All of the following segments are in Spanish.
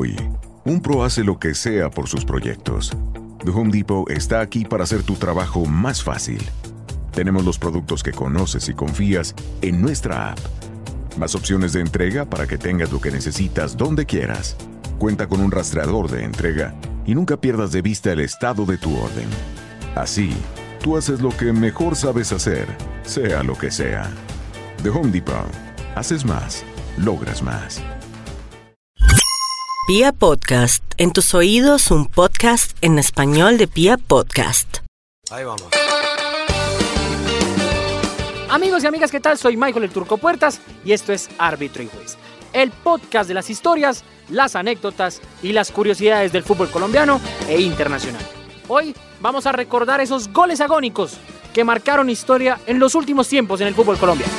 Hoy, un pro hace lo que sea por sus proyectos. The Home Depot está aquí para hacer tu trabajo más fácil. Tenemos los productos que conoces y confías en nuestra app. Más opciones de entrega para que tengas lo que necesitas donde quieras. Cuenta con un rastreador de entrega y nunca pierdas de vista el estado de tu orden. Así, tú haces lo que mejor sabes hacer, sea lo que sea. The Home Depot. Haces más, logras más. Pia Podcast, en tus oídos un podcast en español de Pia Podcast. Ahí vamos. Amigos y amigas, ¿qué tal? Soy Michael el Turco Puertas y esto es Árbitro y Juez, el podcast de las historias, las anécdotas y las curiosidades del fútbol colombiano e internacional. Hoy vamos a recordar esos goles agónicos que marcaron historia en los últimos tiempos en el fútbol colombiano.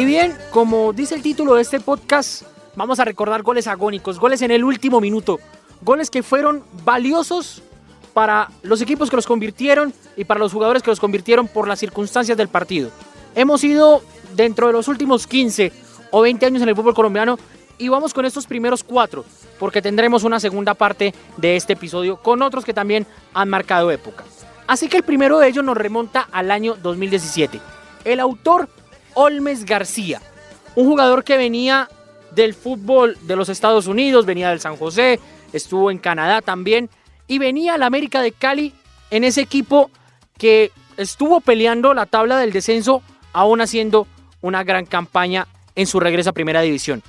Y bien, como dice el título de este podcast, vamos a recordar goles agónicos, goles en el último minuto, goles que fueron valiosos para los equipos que los convirtieron y para los jugadores que los convirtieron por las circunstancias del partido. Hemos ido dentro de los últimos 15 o 20 años en el fútbol colombiano y vamos con estos primeros cuatro, porque tendremos una segunda parte de este episodio con otros que también han marcado época. Así que el primero de ellos nos remonta al año 2017. El autor Olmes García, un jugador que venía del fútbol de los Estados Unidos, venía del San José, estuvo en Canadá también y venía al América de Cali en ese equipo que estuvo peleando la tabla del descenso, aún haciendo una gran campaña en su regreso a Primera División.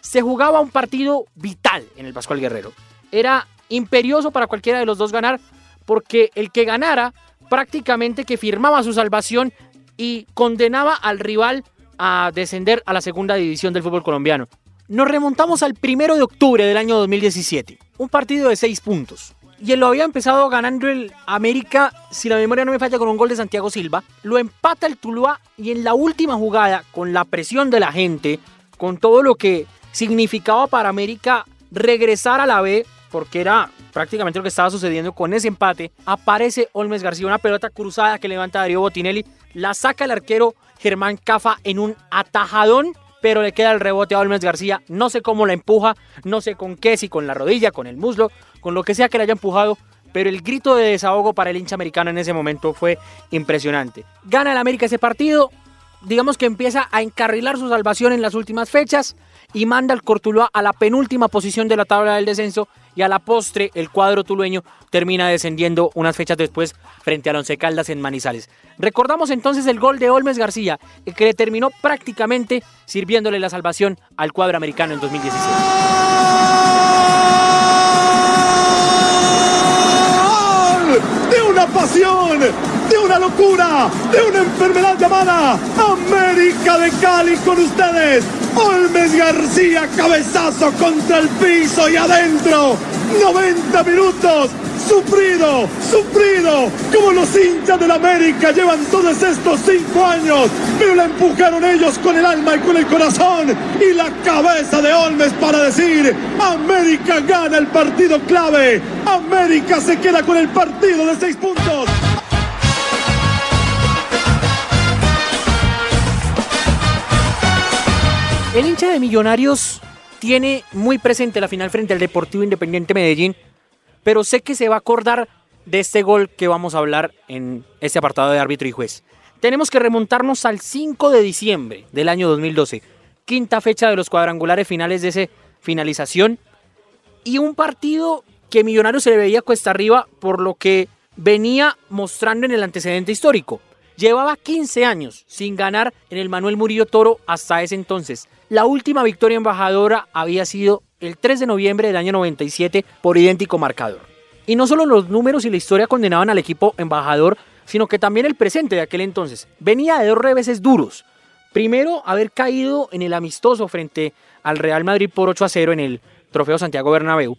Se jugaba un partido vital en el Pascual Guerrero. Era imperioso para cualquiera de los dos ganar, porque el que ganara prácticamente que firmaba su salvación y condenaba al rival a descender a la segunda división del fútbol colombiano. Nos remontamos al primero de octubre del año 2017, un partido de seis puntos. Y lo había empezado ganando el América, si la memoria no me falla, con un gol de Santiago Silva. Lo empata el Tuluá y en la última jugada, con la presión de la gente, con todo lo que significaba para América regresar a la B, porque era prácticamente lo que estaba sucediendo con ese empate, aparece Olmes García, una pelota cruzada que levanta Darío Botinelli, la saca el arquero Germán Cafa en un atajadón, pero le queda el rebote a Olmes García, no sé cómo la empuja, no sé con qué, si con la rodilla, con el muslo, con lo que sea que le haya empujado, pero el grito de desahogo para el hincha americano en ese momento fue impresionante. Gana el América ese partido, digamos que empieza a encarrilar su salvación en las últimas fechas y manda al Cortuluá a la penúltima posición de la tabla del descenso y a la postre el cuadro tulueño termina descendiendo unas fechas después frente al Once Caldas en Manizales. Recordamos entonces el gol de Olmes García, que le terminó prácticamente sirviéndole la salvación al cuadro americano en 2017. de una pasión, una locura, de una enfermedad llamada América de Cali con ustedes. Olmes García, cabezazo contra el piso y adentro. 90 minutos, sufrido, sufrido, como los hinchas del América llevan todos estos cinco años, pero la empujaron ellos con el alma y con el corazón y la cabeza de Olmes para decir, América gana el partido clave, América se queda con el partido de seis puntos. El hincha de Millonarios tiene muy presente la final frente al Deportivo Independiente Medellín, pero sé que se va a acordar de este gol que vamos a hablar en este apartado de árbitro y juez. Tenemos que remontarnos al 5 de diciembre del año 2012, quinta fecha de los cuadrangulares finales de esa finalización, y un partido que Millonarios se le veía cuesta arriba por lo que venía mostrando en el antecedente histórico. Llevaba 15 años sin ganar en el Manuel Murillo Toro hasta ese entonces. La última victoria embajadora había sido el 3 de noviembre del año 97 por idéntico marcador. Y no solo los números y la historia condenaban al equipo embajador, sino que también el presente de aquel entonces. Venía de dos reveses duros. Primero, haber caído en el amistoso frente al Real Madrid por 8 a 0 en el Trofeo Santiago Bernabéu.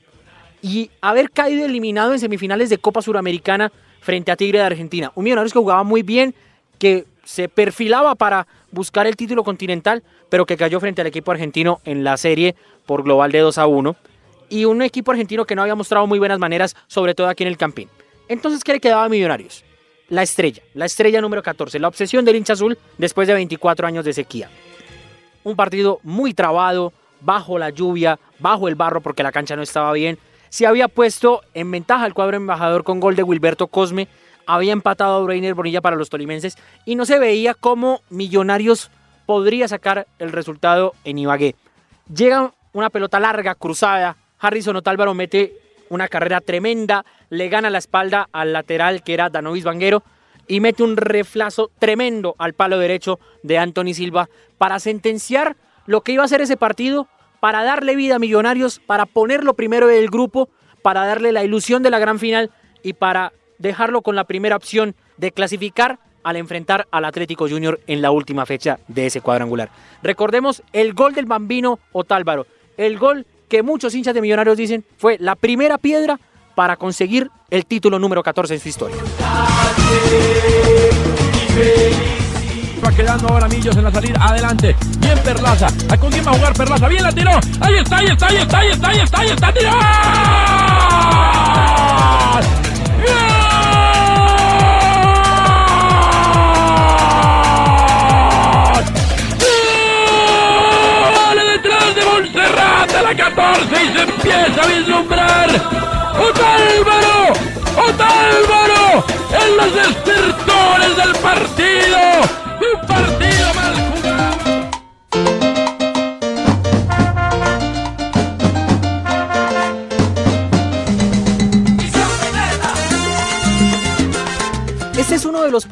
Y haber caído eliminado en semifinales de Copa Suramericana frente a Tigre de Argentina. Un Millonarios que jugaba muy bien, que se perfilaba para buscar el título continental, pero que cayó frente al equipo argentino en la serie por global de 2 a 1. Y un equipo argentino que no había mostrado muy buenas maneras, sobre todo aquí en el Campín. Entonces, ¿qué le quedaba a Millonarios? La estrella, la estrella número 14, la obsesión del hincha azul después de 24 años de sequía. Un partido muy trabado, bajo la lluvia, bajo el barro porque la cancha no estaba bien. Se había puesto en ventaja el cuadro embajador con gol de Wilberto Cosme. Había empatado a Breiner Bonilla para los tolimenses y no se veía cómo Millonarios podría sacar el resultado en Ibagué. Llega una pelota larga, cruzada. Harrison Otálvaro mete una carrera tremenda, le gana la espalda al lateral que era Danovis Vanguero y mete un reflazo tremendo al palo derecho de Anthony Silva para sentenciar lo que iba a ser ese partido, para darle vida a Millonarios, para ponerlo primero del grupo, para darle la ilusión de la gran final y para dejarlo con la primera opción de clasificar al enfrentar al Atlético Junior en la última fecha de ese cuadrangular. Recordemos el gol del bambino Otálvaro, el gol que muchos hinchas de Millonarios dicen fue la primera piedra para conseguir el título número 14 en su historia. Va quedando ahora Millos en la salida. Adelante. Bien Perlaza. ¿A con quién va a jugar Perlaza? Bien la tiró. Ahí está, ahí está, ahí está, ahí está, ahí está, ahí está. ¡Tiró! la 14 y se empieza a vislumbrar.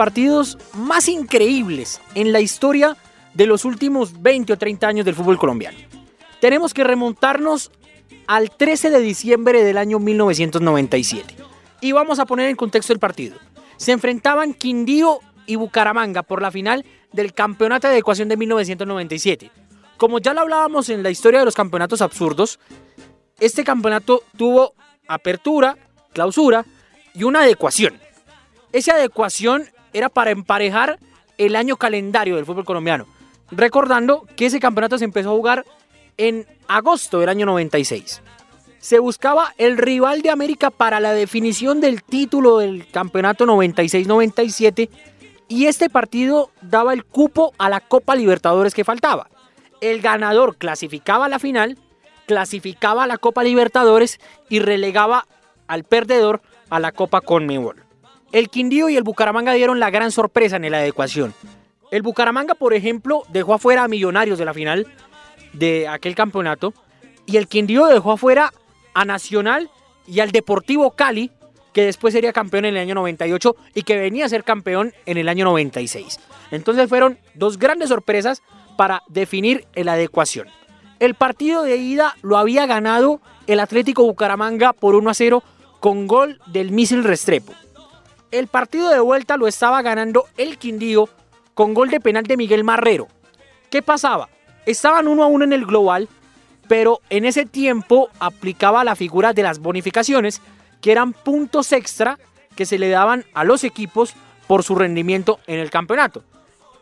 Partidos más increíbles en la historia de los últimos 20 o 30 años del fútbol colombiano. Tenemos que remontarnos al 13 de diciembre del año 1997. Y vamos a poner en contexto el partido. Se enfrentaban Quindío y Bucaramanga por la final del Campeonato de Ecuación de 1997. Como ya lo hablábamos en la historia de los campeonatos absurdos, este campeonato tuvo apertura, clausura y una adecuación. Esa adecuación era para emparejar el año calendario del fútbol colombiano. Recordando que ese campeonato se empezó a jugar en agosto del año 96. Se buscaba el rival de América para la definición del título del campeonato 96-97 y este partido daba el cupo a la Copa Libertadores que faltaba. El ganador clasificaba a la final, clasificaba a la Copa Libertadores y relegaba al perdedor a la Copa Conmebol. El Quindío y el Bucaramanga dieron la gran sorpresa en la adecuación. El Bucaramanga, por ejemplo, dejó afuera a Millonarios de la final de aquel campeonato y el Quindío dejó afuera a Nacional y al Deportivo Cali, que después sería campeón en el año 98 y que venía a ser campeón en el año 96. Entonces fueron dos grandes sorpresas para definir la adecuación. El partido de ida lo había ganado el Atlético Bucaramanga por 1 a 0 con gol del Misil Restrepo. El partido de vuelta lo estaba ganando el Quindío con gol de penal de Miguel Marrero. ¿Qué pasaba? Estaban 1 a 1 en el global, pero en ese tiempo aplicaba la figura de las bonificaciones, que eran puntos extra que se le daban a los equipos por su rendimiento en el campeonato.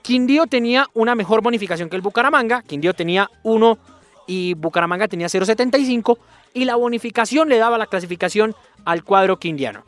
Quindío tenía una mejor bonificación que el Bucaramanga, Quindío tenía 1 y Bucaramanga tenía 0.75 y la bonificación le daba la clasificación al cuadro quindiano.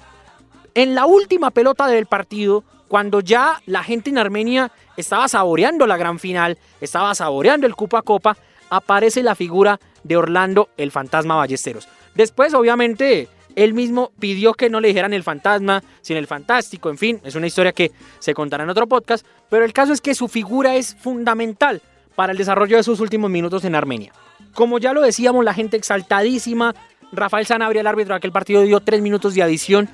En la última pelota del partido, cuando ya la gente en Armenia estaba saboreando la gran final, estaba saboreando el Copa Copa, aparece la figura de Orlando el Fantasma Ballesteros. Después, obviamente, él mismo pidió que no le dijeran el fantasma, sino el fantástico, en fin, es una historia que se contará en otro podcast, pero el caso es que su figura es fundamental para el desarrollo de sus últimos minutos en Armenia. Como ya lo decíamos, la gente exaltadísima, Rafael Sanabria, el árbitro de aquel partido, dio tres minutos de adición,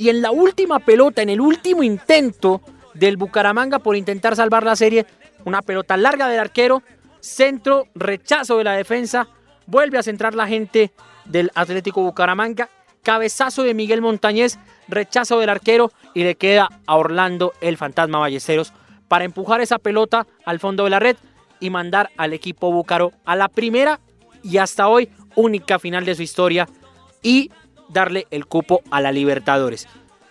y en la última pelota, en el último intento del Bucaramanga por intentar salvar la serie, una pelota larga del arquero, centro, rechazo de la defensa, vuelve a centrar la gente del Atlético Bucaramanga, cabezazo de Miguel Montañez, rechazo del arquero y le queda a Orlando el fantasma Ballesteros para empujar esa pelota al fondo de la red y mandar al equipo búcaro a la primera y hasta hoy única final de su historia y darle el cupo a la Libertadores.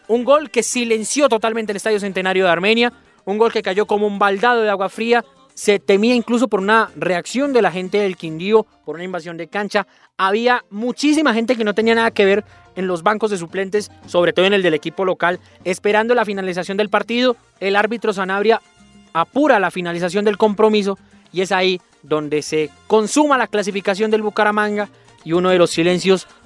Un gol que silenció totalmente el Estadio Centenario de Armenia, un gol que cayó como un baldado de agua fría, se temía incluso por una reacción de la gente del Quindío, por una invasión de cancha. Había muchísima gente que no tenía nada que ver en los bancos de suplentes, sobre todo en el del equipo local, esperando la finalización del partido. El árbitro Sanabria apura la finalización del compromiso y es ahí donde se consuma la clasificación del Bucaramanga y uno de los silencios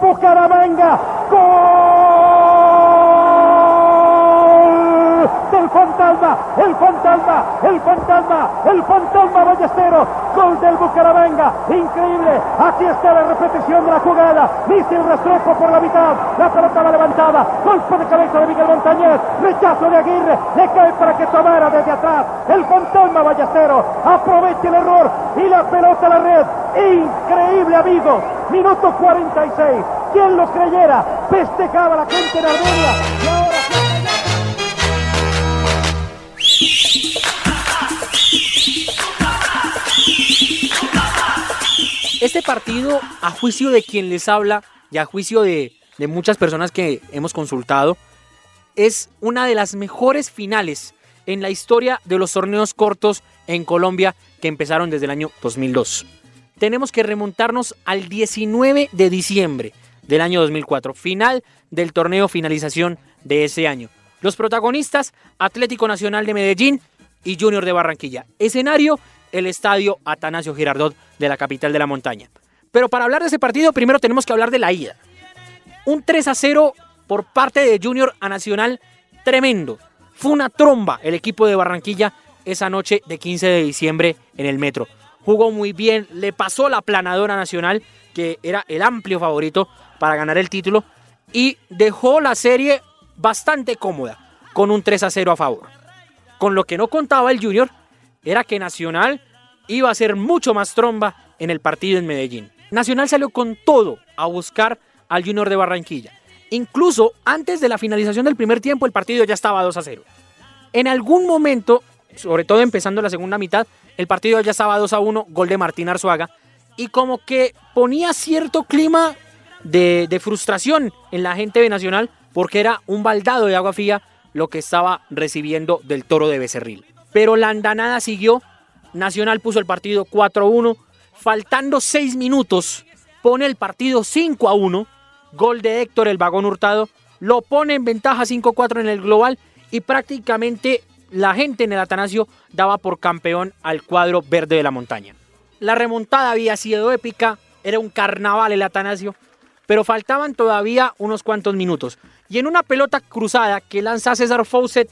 Bucaramanga, gol del fantasma, el fantasma, el fantasma, el fantasma Ballestero, gol del Bucaramanga, increíble, aquí está la repetición de la jugada, el Restrepo por la mitad, la pelota va levantada, golpe de cabeza de Miguel Montañez, rechazo de Aguirre, le cae para que tomara desde atrás, el fantasma Ballestero, aprovecha el error y la pelota a la red, increíble amigos, minuto 46, quien lo creyera, festejaba la gente de Armenia. Y ahora... Este partido, a juicio de quien les habla y a juicio de, muchas personas que hemos consultado, es una de las mejores finales en la historia de los torneos cortos en Colombia que empezaron desde el año 2002. Tenemos que remontarnos al 19 de diciembre del año 2004, final del torneo finalización de ese año. Los protagonistas, Atlético Nacional de Medellín y Junior de Barranquilla. Escenario, el estadio Atanasio Girardot de la capital de la montaña. Pero para hablar de ese partido, primero tenemos que hablar de la ida. Un 3 a 0 por parte de Junior a Nacional, tremendo. Fue una tromba el equipo de Barranquilla esa noche de 15 de diciembre en el metro. Jugó muy bien, le pasó la planadora nacional, que era el amplio favorito para ganar el título, y dejó la serie bastante cómoda, con un 3 a 0 a favor. Con lo que no contaba el Junior era que Nacional iba a ser mucho más tromba en el partido en Medellín. Nacional salió con todo a buscar al Junior de Barranquilla. Incluso antes de la finalización del primer tiempo el partido ya estaba 2 a 0. En algún momento, sobre todo empezando la segunda mitad, el partido ya estaba 2 a 1, gol de Martín Arzuaga. Y como que ponía cierto clima de, de frustración en la gente de Nacional porque era un baldado de agua fría lo que estaba recibiendo del toro de Becerril. Pero la andanada siguió Nacional puso el partido 4-1. Faltando 6 minutos, pone el partido 5-1. Gol de Héctor, el vagón hurtado. Lo pone en ventaja 5-4 en el global. Y prácticamente la gente en el Atanasio daba por campeón al cuadro verde de la montaña. La remontada había sido épica. Era un carnaval el Atanasio. Pero faltaban todavía unos cuantos minutos. Y en una pelota cruzada que lanza César Fawcett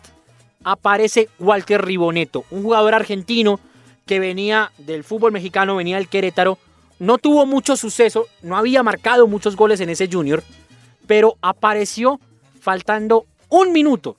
aparece Walter Riboneto, un jugador argentino que venía del fútbol mexicano, venía del Querétaro. No tuvo mucho suceso, no había marcado muchos goles en ese junior, pero apareció faltando un minuto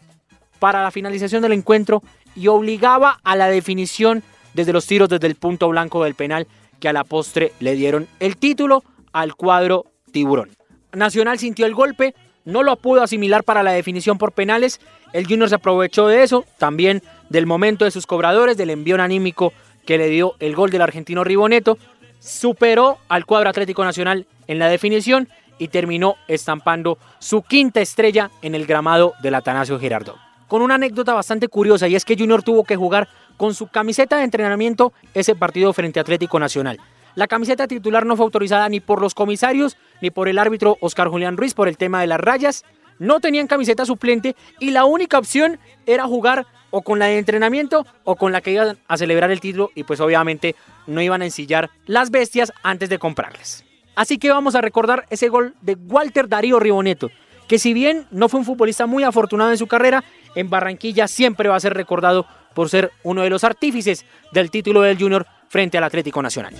para la finalización del encuentro y obligaba a la definición desde los tiros desde el punto blanco del penal que a la postre le dieron el título al cuadro tiburón. Nacional sintió el golpe, no lo pudo asimilar para la definición por penales, el Junior se aprovechó de eso, también del momento de sus cobradores, del envío anímico que le dio el gol del argentino Riboneto, superó al cuadro Atlético Nacional en la definición y terminó estampando su quinta estrella en el gramado del Atanasio Girardot. Con una anécdota bastante curiosa y es que Junior tuvo que jugar con su camiseta de entrenamiento ese partido frente a Atlético Nacional. La camiseta titular no fue autorizada ni por los comisarios ni por el árbitro Oscar Julián Ruiz por el tema de las rayas. No tenían camiseta suplente y la única opción era jugar o con la de entrenamiento o con la que iban a celebrar el título y pues obviamente no iban a ensillar las bestias antes de comprarlas. Así que vamos a recordar ese gol de Walter Darío Riboneto, que si bien no fue un futbolista muy afortunado en su carrera, en Barranquilla siempre va a ser recordado por ser uno de los artífices del título del Junior frente al Atlético Nacional.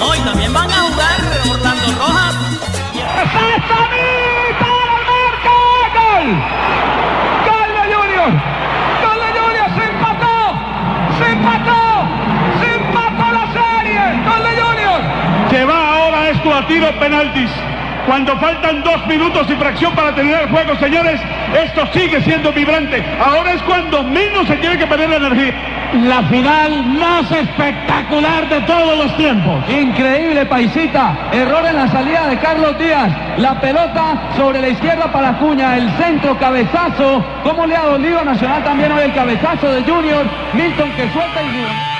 Hoy también van a jugar Orlando Rojas. ¡Gol de Junior! ¡Se empató! ¡Se empató! ¡Se empató la serie! ¡Gol de Junior! Se va ahora esto a tiro penaltis. Cuando faltan dos minutos y fracción para terminar el juego, señores, esto sigue siendo vibrante. Ahora es cuando menos se tiene que perder la energía. La final más espectacular de todos los tiempos. Increíble, Paisita. Error en la salida de Carlos Díaz. La pelota sobre la izquierda para Cuña. El centro, cabezazo. ¿Cómo le ha dolido a Nacional también hoy el cabezazo de Junior? Milton que suelta y...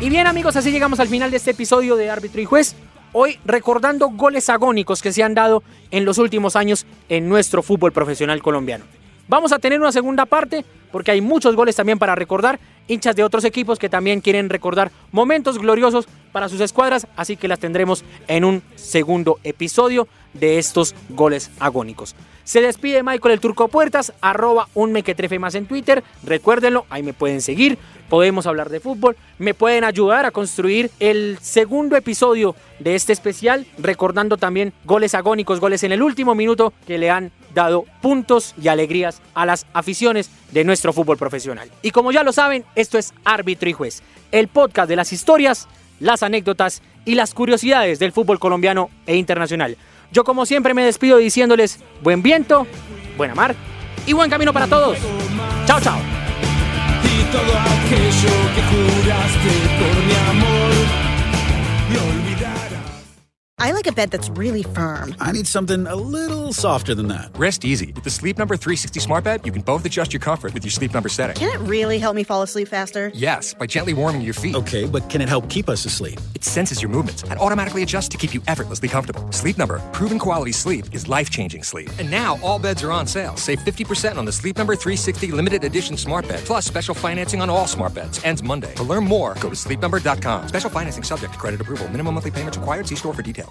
Y bien amigos, así llegamos al final de este episodio de Árbitro y Juez. Hoy recordando goles agónicos que se han dado en los últimos años en nuestro fútbol profesional colombiano. Vamos a tener una segunda parte porque hay muchos goles también para recordar, hinchas de otros equipos que también quieren recordar momentos gloriosos para sus escuadras, así que las tendremos en un segundo episodio de estos goles agónicos. Se despide Michael el Turco Puertas, arroba un mequetrefe más en Twitter. Recuérdenlo, ahí me pueden seguir, podemos hablar de fútbol, me pueden ayudar a construir el segundo episodio de este especial, recordando también goles agónicos, goles en el último minuto que le han dado puntos y alegrías a las aficiones de nuestro fútbol profesional. Y como ya lo saben, esto es Árbitro y Juez, el podcast de las historias, las anécdotas y las curiosidades del fútbol colombiano e internacional. Yo como siempre me despido diciéndoles buen viento, buena mar y buen camino para todos. Chao, chao. I like a bed that's really firm. I need something a little softer than that. Rest easy. With the Sleep Number 360 smart bed, you can both adjust your comfort with your sleep number setting. Can it really help me fall asleep faster? Yes, by gently warming your feet. Okay, but can it help keep us asleep? It senses your movements and automatically adjusts to keep you effortlessly comfortable. Sleep Number, proven quality sleep is life-changing sleep. And now all beds are on sale. Save 50% on the Sleep Number 360 limited edition smart bed, plus special financing on all smart beds. Ends Monday. To learn more, go to sleepnumber.com. Special financing subject to credit approval. Minimum monthly payments required. See store for details.